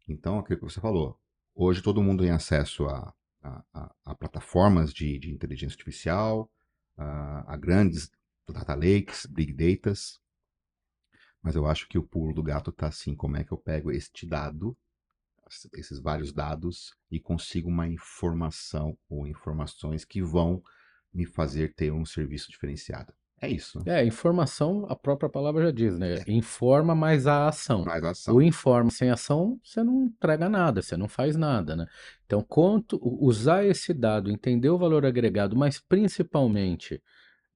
Então, aquilo que você falou, hoje todo mundo tem acesso a, a, a, a plataformas de, de, inteligência artificial, a, a grandes data lakes, big datas, mas eu acho que o pulo do gato está assim, como é que eu pego este dado esses vários dados e consigo uma informação ou informações que vão me fazer ter um serviço diferenciado. É isso. É, informação, a própria palavra já diz, né? Informa mais a ação. Mais a ação. O informa sem ação, você não entrega nada, você não faz nada, né? Então, quanto usar esse dado, entender o valor agregado, mas principalmente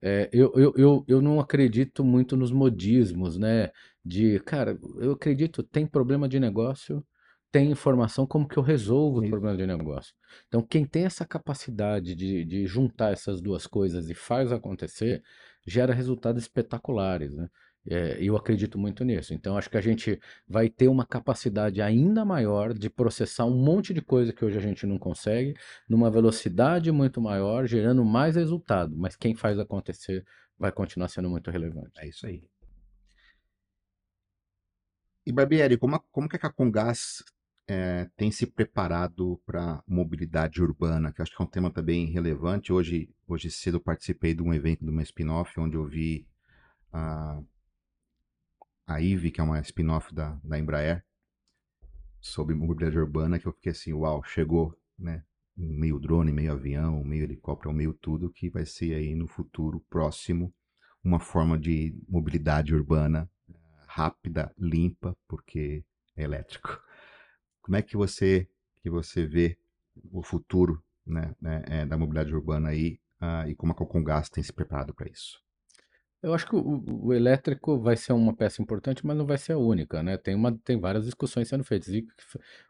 É, eu, eu, eu, eu não acredito muito nos modismos, né? De, cara, eu acredito, tem problema de negócio, tem informação, como que eu resolvo o Isso. problema de negócio? Então, quem tem essa capacidade de, de juntar essas duas coisas e faz acontecer, gera resultados espetaculares, né? É, eu acredito muito nisso. Então, acho que a gente vai ter uma capacidade ainda maior de processar um monte de coisa que hoje a gente não consegue, numa velocidade muito maior, gerando mais resultado. Mas quem faz acontecer vai continuar sendo muito relevante. É isso aí. E Barbieri, como, a- como que a Congás é, tem se preparado para mobilidade urbana? Que acho que é um tema também relevante. Hoje, hoje cedo participei de um evento, de uma spin-off, onde eu vi a, a IVE, que é uma spin-off da, da Embraer, sobre mobilidade urbana, que eu fiquei assim, uau, chegou, né? Meio drone, meio avião, meio helicóptero, meio tudo, que vai ser aí no futuro próximo uma forma de mobilidade urbana rápida, limpa, porque é elétrico. Como é que você que você vê o futuro né, né, eh, da mobilidade urbana aí ah, e como a Cocongás tem se preparado para isso? Eu acho que o, o elétrico vai ser uma peça importante, mas não vai ser a única, né? Tem uma, tem várias discussões sendo feitas. E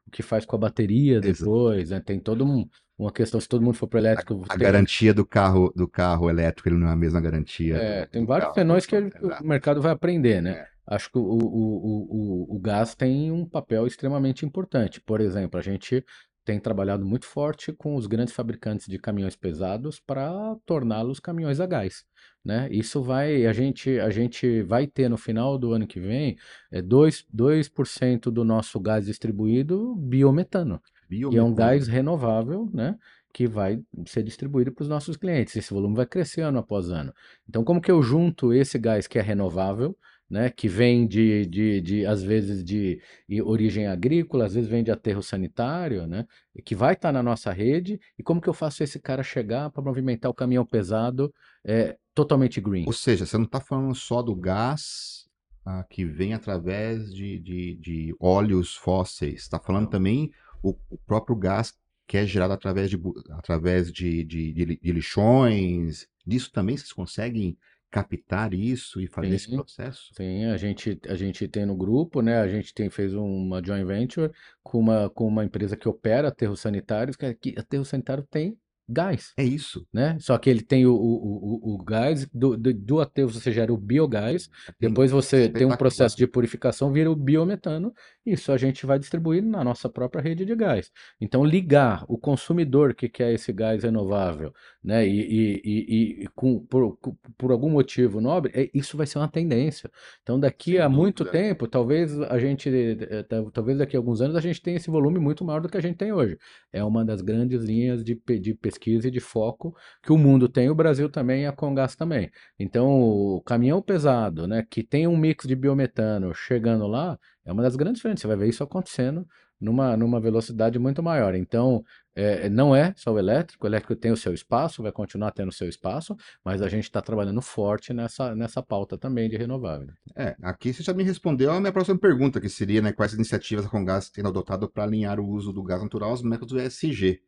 o que faz com a bateria depois, né? Tem toda um, uma questão, se todo mundo for para elétrico, A tem, garantia do carro do carro elétrico ele não é a mesma garantia é, do, tem do vários senões que o Exato. mercado vai aprender, né? É. Acho que o, o, o, o, gás tem um papel extremamente importante. Por exemplo, a gente tem trabalhado muito forte com os grandes fabricantes de caminhões pesados para torná-los caminhões a gás, né? Isso vai, a gente, a gente vai ter no final do ano que vem é, 2, 2% do nosso gás distribuído biometano. E é um Biometano. gás renovável, né? Que vai ser distribuído para os nossos clientes. Esse volume vai crescer ano após ano. Então, como que eu junto esse gás que é renovável, né? Que vem de, de, de às vezes, de origem agrícola, às vezes vem de aterro sanitário, né? Que vai estar na nossa rede. E como que eu faço esse cara chegar para movimentar o caminhão pesado é, totalmente green? Ou seja, você não está falando só do gás ah, que vem através de, de, de óleos fósseis, está falando também o, o próprio gás que é gerado através de, através de, de, de lixões. Disso também vocês conseguem captar isso e fazer esse Sim. processo? Sim, a gente, a gente tem no grupo, né? A gente tem, fez uma joint venture com uma, com uma empresa que opera aterros sanitários, que, que aterro sanitário tem gás, É isso. né? Só que ele tem o, o, o, o gás do, do, do aterro, você gera o biogás, depois você tem um processo de purificação, vira o biometano, isso a gente vai distribuir na nossa própria rede de gás. Então, ligar o consumidor que quer esse gás renovável, né, e, e, e, e com, por, por algum motivo nobre, é- isso vai ser uma tendência. Então, daqui Sem a muito dúvida. tempo, talvez a gente, eh, tal- talvez daqui a alguns anos, a gente tenha esse volume muito maior do que a gente tem hoje. É uma das grandes linhas de, de pesquisa e de foco que o mundo tem, o Brasil também e a Congás também. Então, o caminhão pesado, né, que tem um mix de biometano chegando lá, é uma das grandes frentes. Você vai ver isso acontecendo numa, numa velocidade muito maior. Então, é, não é só o elétrico, o elétrico tem o seu espaço, vai continuar tendo o seu espaço, mas a gente está trabalhando forte nessa, nessa pauta também de renovável. É, aqui você já me respondeu a minha próxima pergunta, que seria, né, quais iniciativas a Congás tem adotado para alinhar o uso do gás natural aos métodos ESG.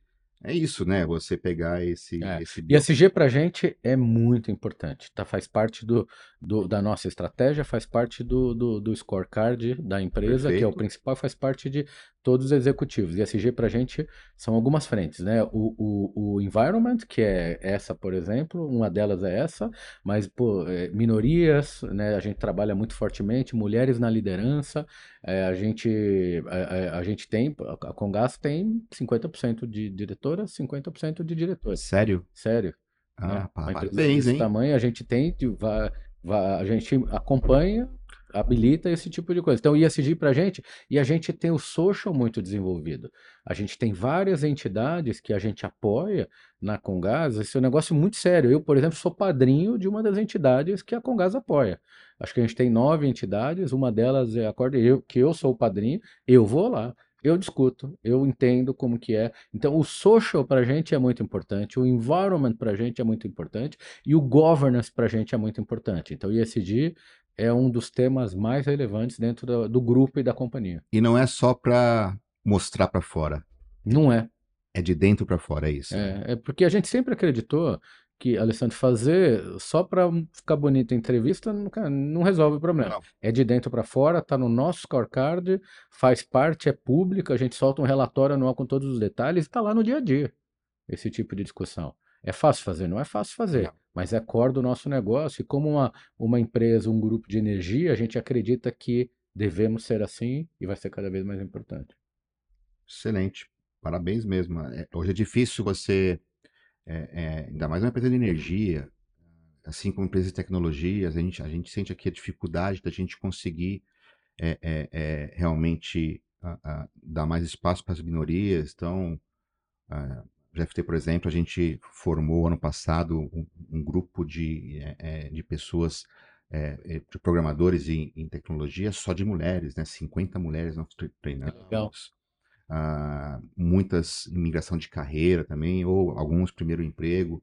É isso, né? Você pegar esse, É. esse E SG para a gente é muito importante, tá? Faz parte do, do- da nossa estratégia, faz parte do, do, do scorecard da empresa, que é o Perfeito. principal, faz parte de todos os executivos. E SG para a gente são algumas frentes, né? O, o, o environment, que é essa, por exemplo, uma delas é essa, mas pô, é, minorias, né? A gente trabalha muito fortemente, mulheres na liderança, é, a gente, a, a- a gente tem, a Congás tem 50% de diretoras, 50% de diretores. Sério? Sério, Ah, né? pá, parabéns, hein? tamanho, a gente tem, a gente acompanha, habilita esse tipo de coisa. Então, o ESG para a gente, e a gente tem o social muito desenvolvido. A gente tem várias entidades que a gente apoia na Congás. Esse é um negócio muito sério. Eu, por exemplo, sou padrinho de uma das entidades que a Congás apoia. Acho que a gente tem nove entidades, uma delas é a Corda, eu, que eu sou o padrinho, eu vou lá. Eu discuto, eu entendo como que é. Então, o social para a gente é muito importante, o environment para a gente é muito importante e o governance para a gente é muito importante. Então, o ESG é um dos temas mais relevantes dentro do, do grupo e da companhia. E não é só para mostrar para fora, Não é. é de dentro para fora, é isso. né? É, é porque a gente sempre acreditou que, Alessandro, fazer só para ficar bonita a entrevista não, não resolve o problema. Não. É de dentro para fora, está no nosso scorecard, faz parte, é público, a gente solta um relatório anual com todos os detalhes e está lá no dia a dia esse tipo de discussão. É fácil fazer? Não é fácil fazer, não. mas é core do nosso negócio. E como uma, uma empresa, um grupo de energia, a gente acredita que devemos ser assim e vai ser cada vez mais importante. Excelente. Parabéns mesmo. É, hoje é difícil você, é, é, ainda mais uma empresa de energia, assim como empresa de tecnologias, a gente, a gente sente aqui a dificuldade da gente conseguir é, é, é, realmente a, a, dar mais espaço para as minorias. Então, a GFT, por exemplo, a gente formou ano passado um, um grupo de, de pessoas, de programadores em, em, tecnologia só de mulheres, né? 50 mulheres nós treinamos. Legal uh, muitas imigração de carreira também, ou alguns primeiro emprego.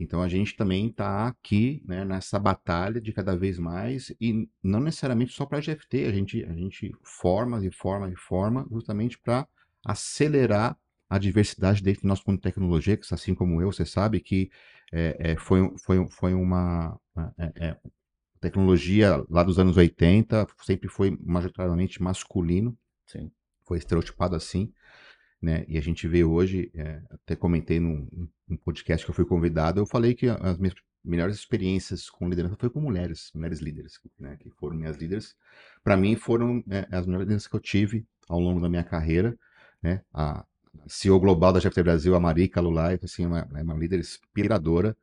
Então a gente também está aqui né, nessa batalha de cada vez mais, e não necessariamente só para a GFT, a gente, a gente forma e forma e forma justamente para acelerar a diversidade dentro do nosso mundo de tecnologia, que assim como eu, você sabe que é, é, foi, foi, foi uma é, é tecnologia lá dos anos 80, sempre foi majoritariamente masculino. Sim foi estereotipado assim, né? E a gente vê hoje, é, até comentei num, num, podcast que eu fui convidado, eu falei que as minhas melhores experiências com liderança foi com mulheres, mulheres líderes, né? Que foram minhas líderes. Para mim, foram é, as melhores lideranças que eu tive ao longo da minha carreira, né? A CEO global da GFT Brasil, a Marika Lulay, assim, é uma, é uma líder inspiradora,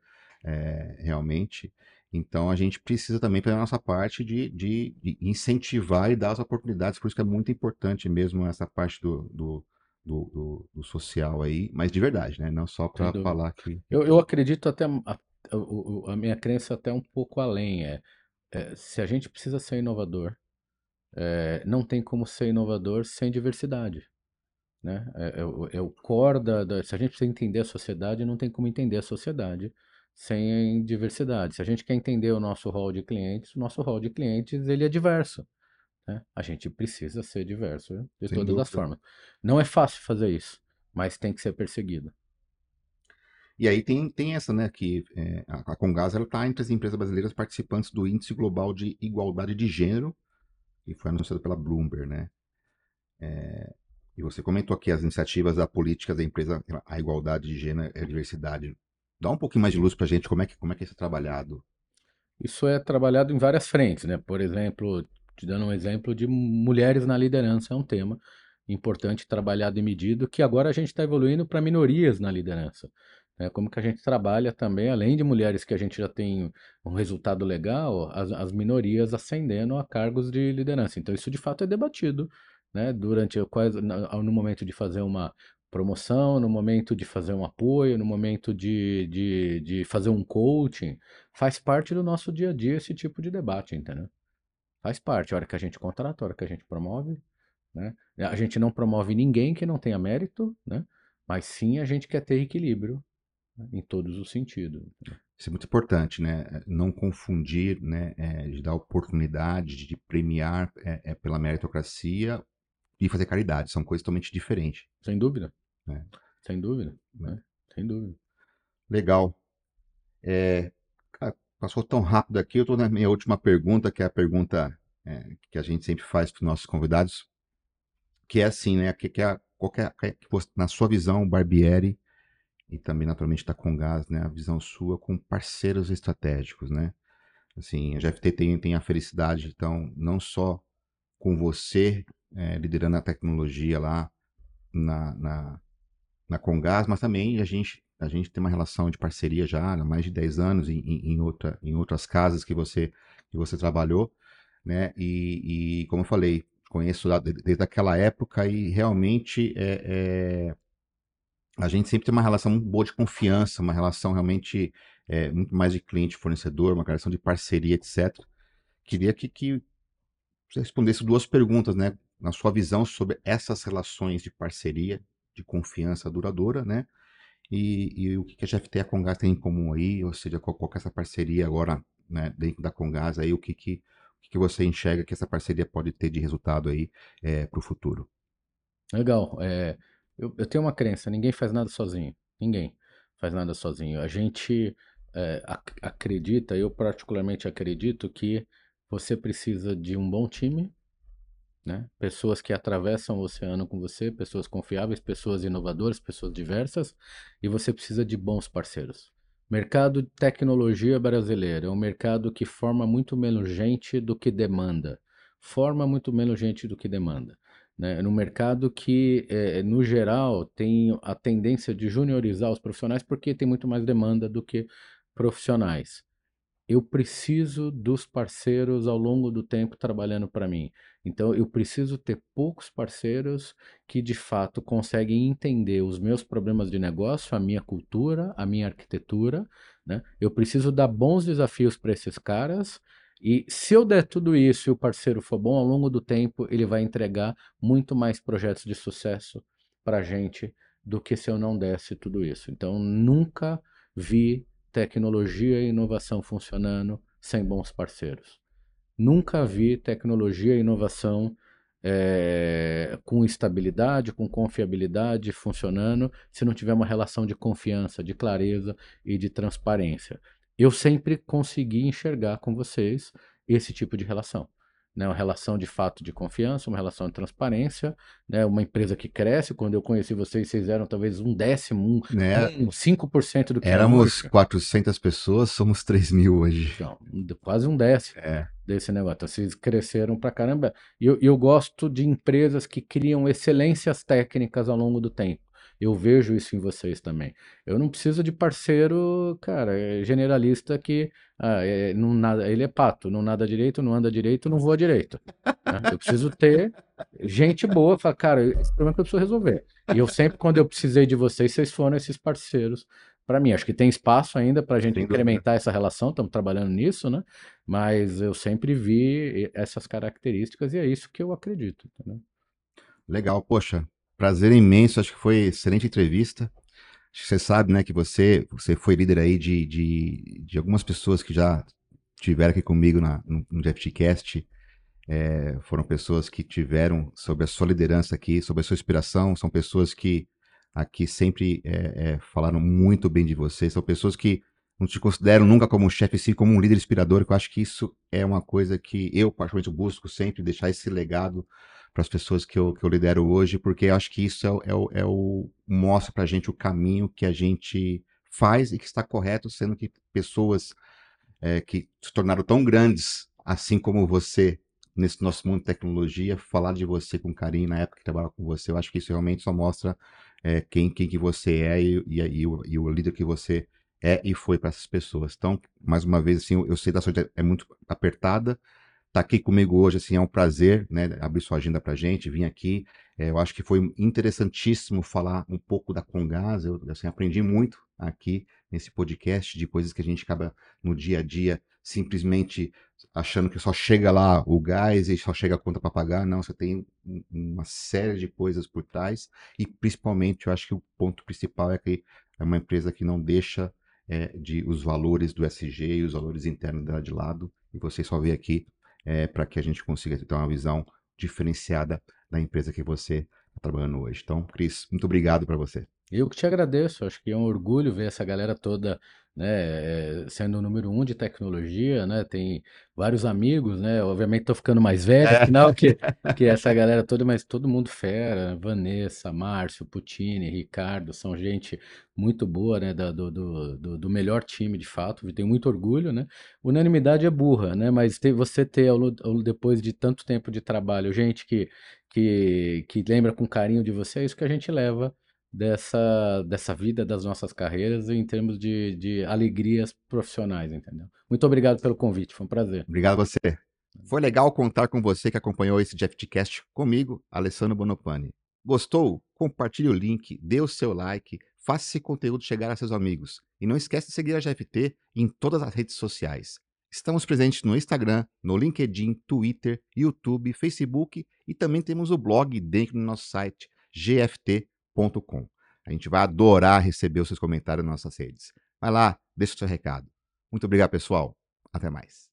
é, realmente. Então a gente precisa também fazer a nossa parte de, de, de, incentivar e dar as oportunidades, por isso que é muito importante mesmo essa parte do, do, do, do social aí, mas de verdade, né? Não só para falar que. Eu, eu acredito até, a, a, minha crença até um pouco além. É, é se a gente precisa ser inovador, é, não tem como ser inovador sem diversidade. Né? É, é, é o core da, da. Se a gente precisa entender a sociedade, não tem como entender a sociedade sem diversidade. Se a gente quer entender o nosso rol de clientes, o nosso rol de clientes ele é diverso. Né? A gente precisa ser diverso de sem todas dúvida. as formas. Não é fácil fazer isso, mas tem que ser perseguido. E aí tem, tem essa, né, que é, a, Congás está entre as empresas brasileiras participantes do Índice Global de Igualdade de Gênero, que foi anunciado pela Bloomberg, né? É, e você comentou aqui as iniciativas da política da empresa, a igualdade de gênero e a diversidade Dá um pouquinho mais de luz para a gente, como é, que, como é que isso é trabalhado? Isso é trabalhado em várias frentes, né? Por exemplo, te dando um exemplo de mulheres na liderança, é um tema importante trabalhado e medido, que agora a gente está evoluindo para minorias na liderança. Né? Como que a gente trabalha também, além de mulheres que a gente já tem um resultado legal, as, as minorias ascendendo a cargos de liderança. Então isso de fato é debatido né, durante no momento de fazer uma, promoção, no momento de fazer um apoio, no momento de, de, de fazer um coaching, faz parte do nosso dia a dia esse tipo de debate, entendeu? Faz parte, a hora que a gente contrata, a hora que a gente promove, né? A gente não promove ninguém que não tenha mérito, né? Mas sim a gente quer ter equilíbrio né? em todos os sentidos. Isso é muito importante, né? Não confundir, né? É, de dar oportunidade, de premiar é, é, pela meritocracia e fazer caridade. São coisas totalmente diferentes. Sem dúvida. É. Sem dúvida. Né? Sem dúvida. Legal. É, passou tão rápido aqui. Eu estou na minha última pergunta, que é a pergunta é, que a gente sempre faz para os nossos convidados, que é assim, né? Que, que é, qual que é, que você, na sua visão, Barbieri, e também naturalmente está com gás, né? A visão sua com parceiros estratégicos, né? Assim, a GFT tem, tem a felicidade, então, não só com você é, liderando a tecnologia lá na, na, na Congás, mas também a gente, a gente tem uma relação de parceria já há mais de 10 anos em, em, outra, em outras casas que você, que você trabalhou, né? E, e como eu falei, conheço desde aquela época e realmente é, é, a gente sempre tem uma relação muito boa de confiança, uma relação realmente é, muito mais de cliente-fornecedor, uma relação de parceria, etc. Queria que, que você respondesse duas perguntas, né? Na sua visão sobre essas relações de parceria, de confiança duradoura, né? E, e o que a GFT e a Congás tem em comum aí, ou seja, qual, qual é essa parceria agora, né, dentro da Congás aí, o que que, o que você enxerga que essa parceria pode ter de resultado aí é, para o futuro? Legal. É, eu, eu tenho uma crença, ninguém faz nada sozinho. Ninguém faz nada sozinho. A gente é, ac acredita, eu particularmente acredito que você precisa de um bom time, né? Pessoas que atravessam o oceano com você, pessoas confiáveis, pessoas inovadoras, pessoas diversas, e você precisa de bons parceiros. Mercado de tecnologia brasileiro é um mercado que forma muito menos gente do que demanda. Forma muito menos gente do que demanda. Né? No mercado que, é, no geral, tem a tendência de juniorizar os profissionais porque tem muito mais demanda do que profissionais eu preciso dos parceiros ao longo do tempo trabalhando para mim. Então, eu preciso ter poucos parceiros que de fato conseguem entender os meus problemas de negócio, a minha cultura, a minha arquitetura. Né? Eu preciso dar bons desafios para esses caras. E se eu der tudo isso e o parceiro for bom, ao longo do tempo ele vai entregar muito mais projetos de sucesso para a gente do que se eu não desse tudo isso. Então, nunca vi tecnologia e inovação funcionando sem bons parceiros. Nunca vi tecnologia e inovação é, com estabilidade, com confiabilidade funcionando, se não tiver uma relação de confiança, de clareza e de transparência. Eu sempre consegui enxergar com vocês esse tipo de relação né, uma relação de fato de confiança, uma relação de transparência, né, uma empresa que cresce. Quando eu conheci vocês, vocês eram talvez um décimo, um, né? um 5% do que Éramos 400 pessoas, somos 3 mil hoje. Então, quase um décimo é. desse negócio. Então, vocês cresceram pra caramba. E eu, eu gosto de empresas que criam excelências técnicas ao longo do tempo. Eu vejo isso em vocês também. Eu não preciso de parceiro, cara, é generalista que ah, é, não nada, ele é pato, não nada direito, não anda direito, não voa direito. Né? Eu preciso ter gente boa, falar, cara, esse problema que eu preciso resolver. E eu sempre, quando eu precisei de vocês, vocês foram esses parceiros para mim. Acho que tem espaço ainda para a gente incrementar essa relação, estamos trabalhando nisso, né? Mas eu sempre vi essas características e é isso que eu acredito. Entendeu? Legal, poxa, Prazer imenso, acho que foi excelente entrevista. Acho que você sabe, né, que você, você foi líder aí de, de, de algumas pessoas que já tiveram aqui comigo na, no, no GFTcast. É, foram pessoas que tiveram sobre a sua liderança aqui, sobre a sua inspiração. São pessoas que aqui sempre é, é, falaram muito bem de você. São pessoas que não te consideram nunca como um chefe, sim como um líder inspirador. Que eu acho que isso é uma coisa que eu, particularmente, busco sempre deixar esse legado para as pessoas que eu, que eu lidero hoje, porque acho que isso é, é o, é o mostra para a gente o caminho que a gente faz e que está correto, sendo que pessoas é, que se tornaram tão grandes, assim como você, nesse nosso mundo de tecnologia, falar de você com carinho na época que trabalhava com você, eu acho que isso realmente só mostra é, quem, quem que você é e, e, e, o, e o líder que você é e foi para essas pessoas. Então, mais uma vez, assim, eu sei da sua é muito apertada, tá aqui comigo hoje, assim, é um prazer, né, abrir sua agenda pra gente, vir aqui. É, eu acho que foi interessantíssimo falar um pouco da Congás, eu, assim, aprendi muito aqui nesse podcast de coisas que a gente acaba no dia a dia simplesmente achando que só chega lá o gás e só chega a conta para pagar. Não, você tem uma série de coisas por trás e principalmente eu acho que o ponto principal é que é uma empresa que não deixa é, de os valores do SG e os valores internos dela de lado e você só vê aqui é, para que a gente consiga ter uma visão diferenciada da empresa que você está trabalhando hoje. Então, Cris, muito obrigado para você. Eu que te agradeço, acho que é um orgulho ver essa galera toda né, sendo o número um de tecnologia, né, tem vários amigos, né, obviamente tô ficando mais velho, é. afinal, que, que essa galera toda, mas todo mundo fera, Vanessa, Márcio, Putini, Ricardo, são gente muito boa, né, do, do, do, do melhor time, de fato, tenho muito orgulho, né, unanimidade é burra, né, mas ter, você ter, depois de tanto tempo de trabalho, gente que, que, que lembra com carinho de você, é isso que a gente leva dessa, dessa vida, das nossas carreiras, em termos de, de alegrias profissionais, entendeu? Muito obrigado pelo convite, foi um prazer. Obrigado a você. Foi legal contar com você que acompanhou esse GFTcast comigo, Alessandro Bonopani. Gostou? Compartilhe o link, dê o seu like, faça esse conteúdo chegar a seus amigos. E não esquece de seguir a GFT em todas as redes sociais. Estamos presentes no Instagram, no LinkedIn, Twitter, YouTube, Facebook e também temos o blog dentro do nosso site GFT gmail.com. A gente vai adorar receber os seus comentários nas nossas redes. Vai lá, deixa o seu recado. Muito obrigado, pessoal. Até mais.